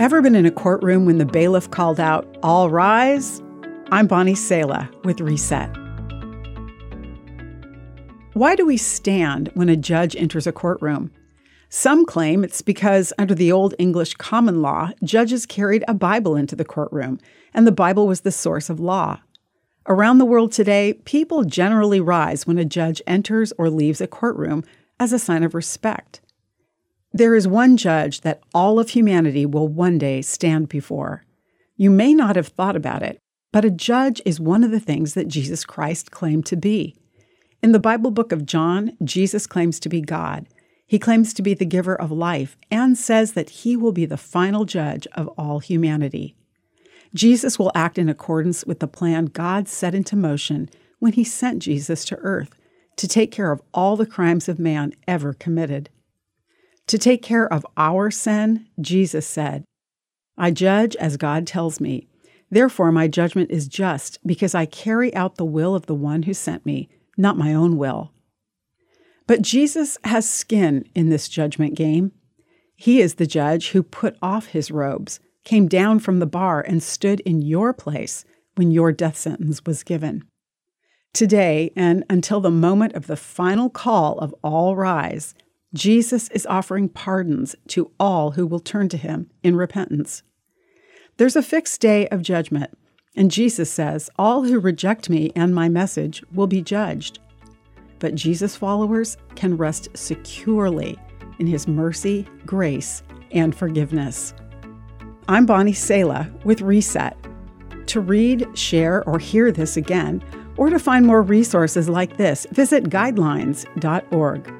Ever been in a courtroom when the bailiff called out, All rise? I'm Bonnie Sala with Reset. Why do we stand when a judge enters a courtroom? Some claim it's because, under the Old English common law, judges carried a Bible into the courtroom, and the Bible was the source of law. Around the world today, people generally rise when a judge enters or leaves a courtroom as a sign of respect. There is one judge that all of humanity will one day stand before. You may not have thought about it, but a judge is one of the things that Jesus Christ claimed to be. In the Bible book of John, Jesus claims to be God. He claims to be the giver of life and says that he will be the final judge of all humanity. Jesus will act in accordance with the plan God set into motion when he sent Jesus to earth to take care of all the crimes of man ever committed. To take care of our sin, Jesus said, I judge as God tells me. Therefore, my judgment is just because I carry out the will of the one who sent me, not my own will. But Jesus has skin in this judgment game. He is the judge who put off his robes, came down from the bar, and stood in your place when your death sentence was given. Today, and until the moment of the final call of all rise, Jesus is offering pardons to all who will turn to him in repentance. There's a fixed day of judgment, and Jesus says, All who reject me and my message will be judged. But Jesus followers can rest securely in his mercy, grace, and forgiveness. I'm Bonnie Sala with Reset. To read, share, or hear this again, or to find more resources like this, visit guidelines.org.